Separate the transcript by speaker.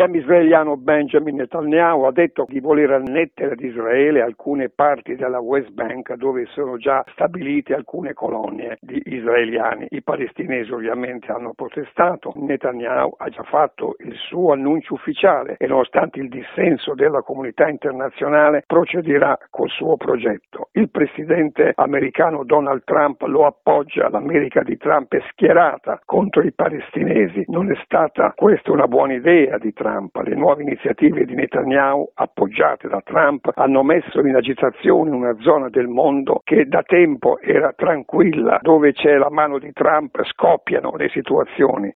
Speaker 1: PM israeliano Benjamin Netanyahu ha detto di voler annettere ad Israele alcune parti della West Bank dove sono già stabilite alcune colonie di israeliani. I palestinesi ovviamente hanno protestato, Netanyahu ha già fatto il suo annuncio ufficiale e nonostante il dissenso della comunità internazionale procederà col suo progetto. Il presidente americano Donald Trump lo appoggia, l'America di Trump è schierata contro i palestinesi, non è stata questa una buona idea di Trump. Le nuove iniziative di Netanyahu appoggiate da Trump hanno messo in agitazione una zona del mondo che da tempo era tranquilla, dove c'è la mano di Trump scoppiano le situazioni.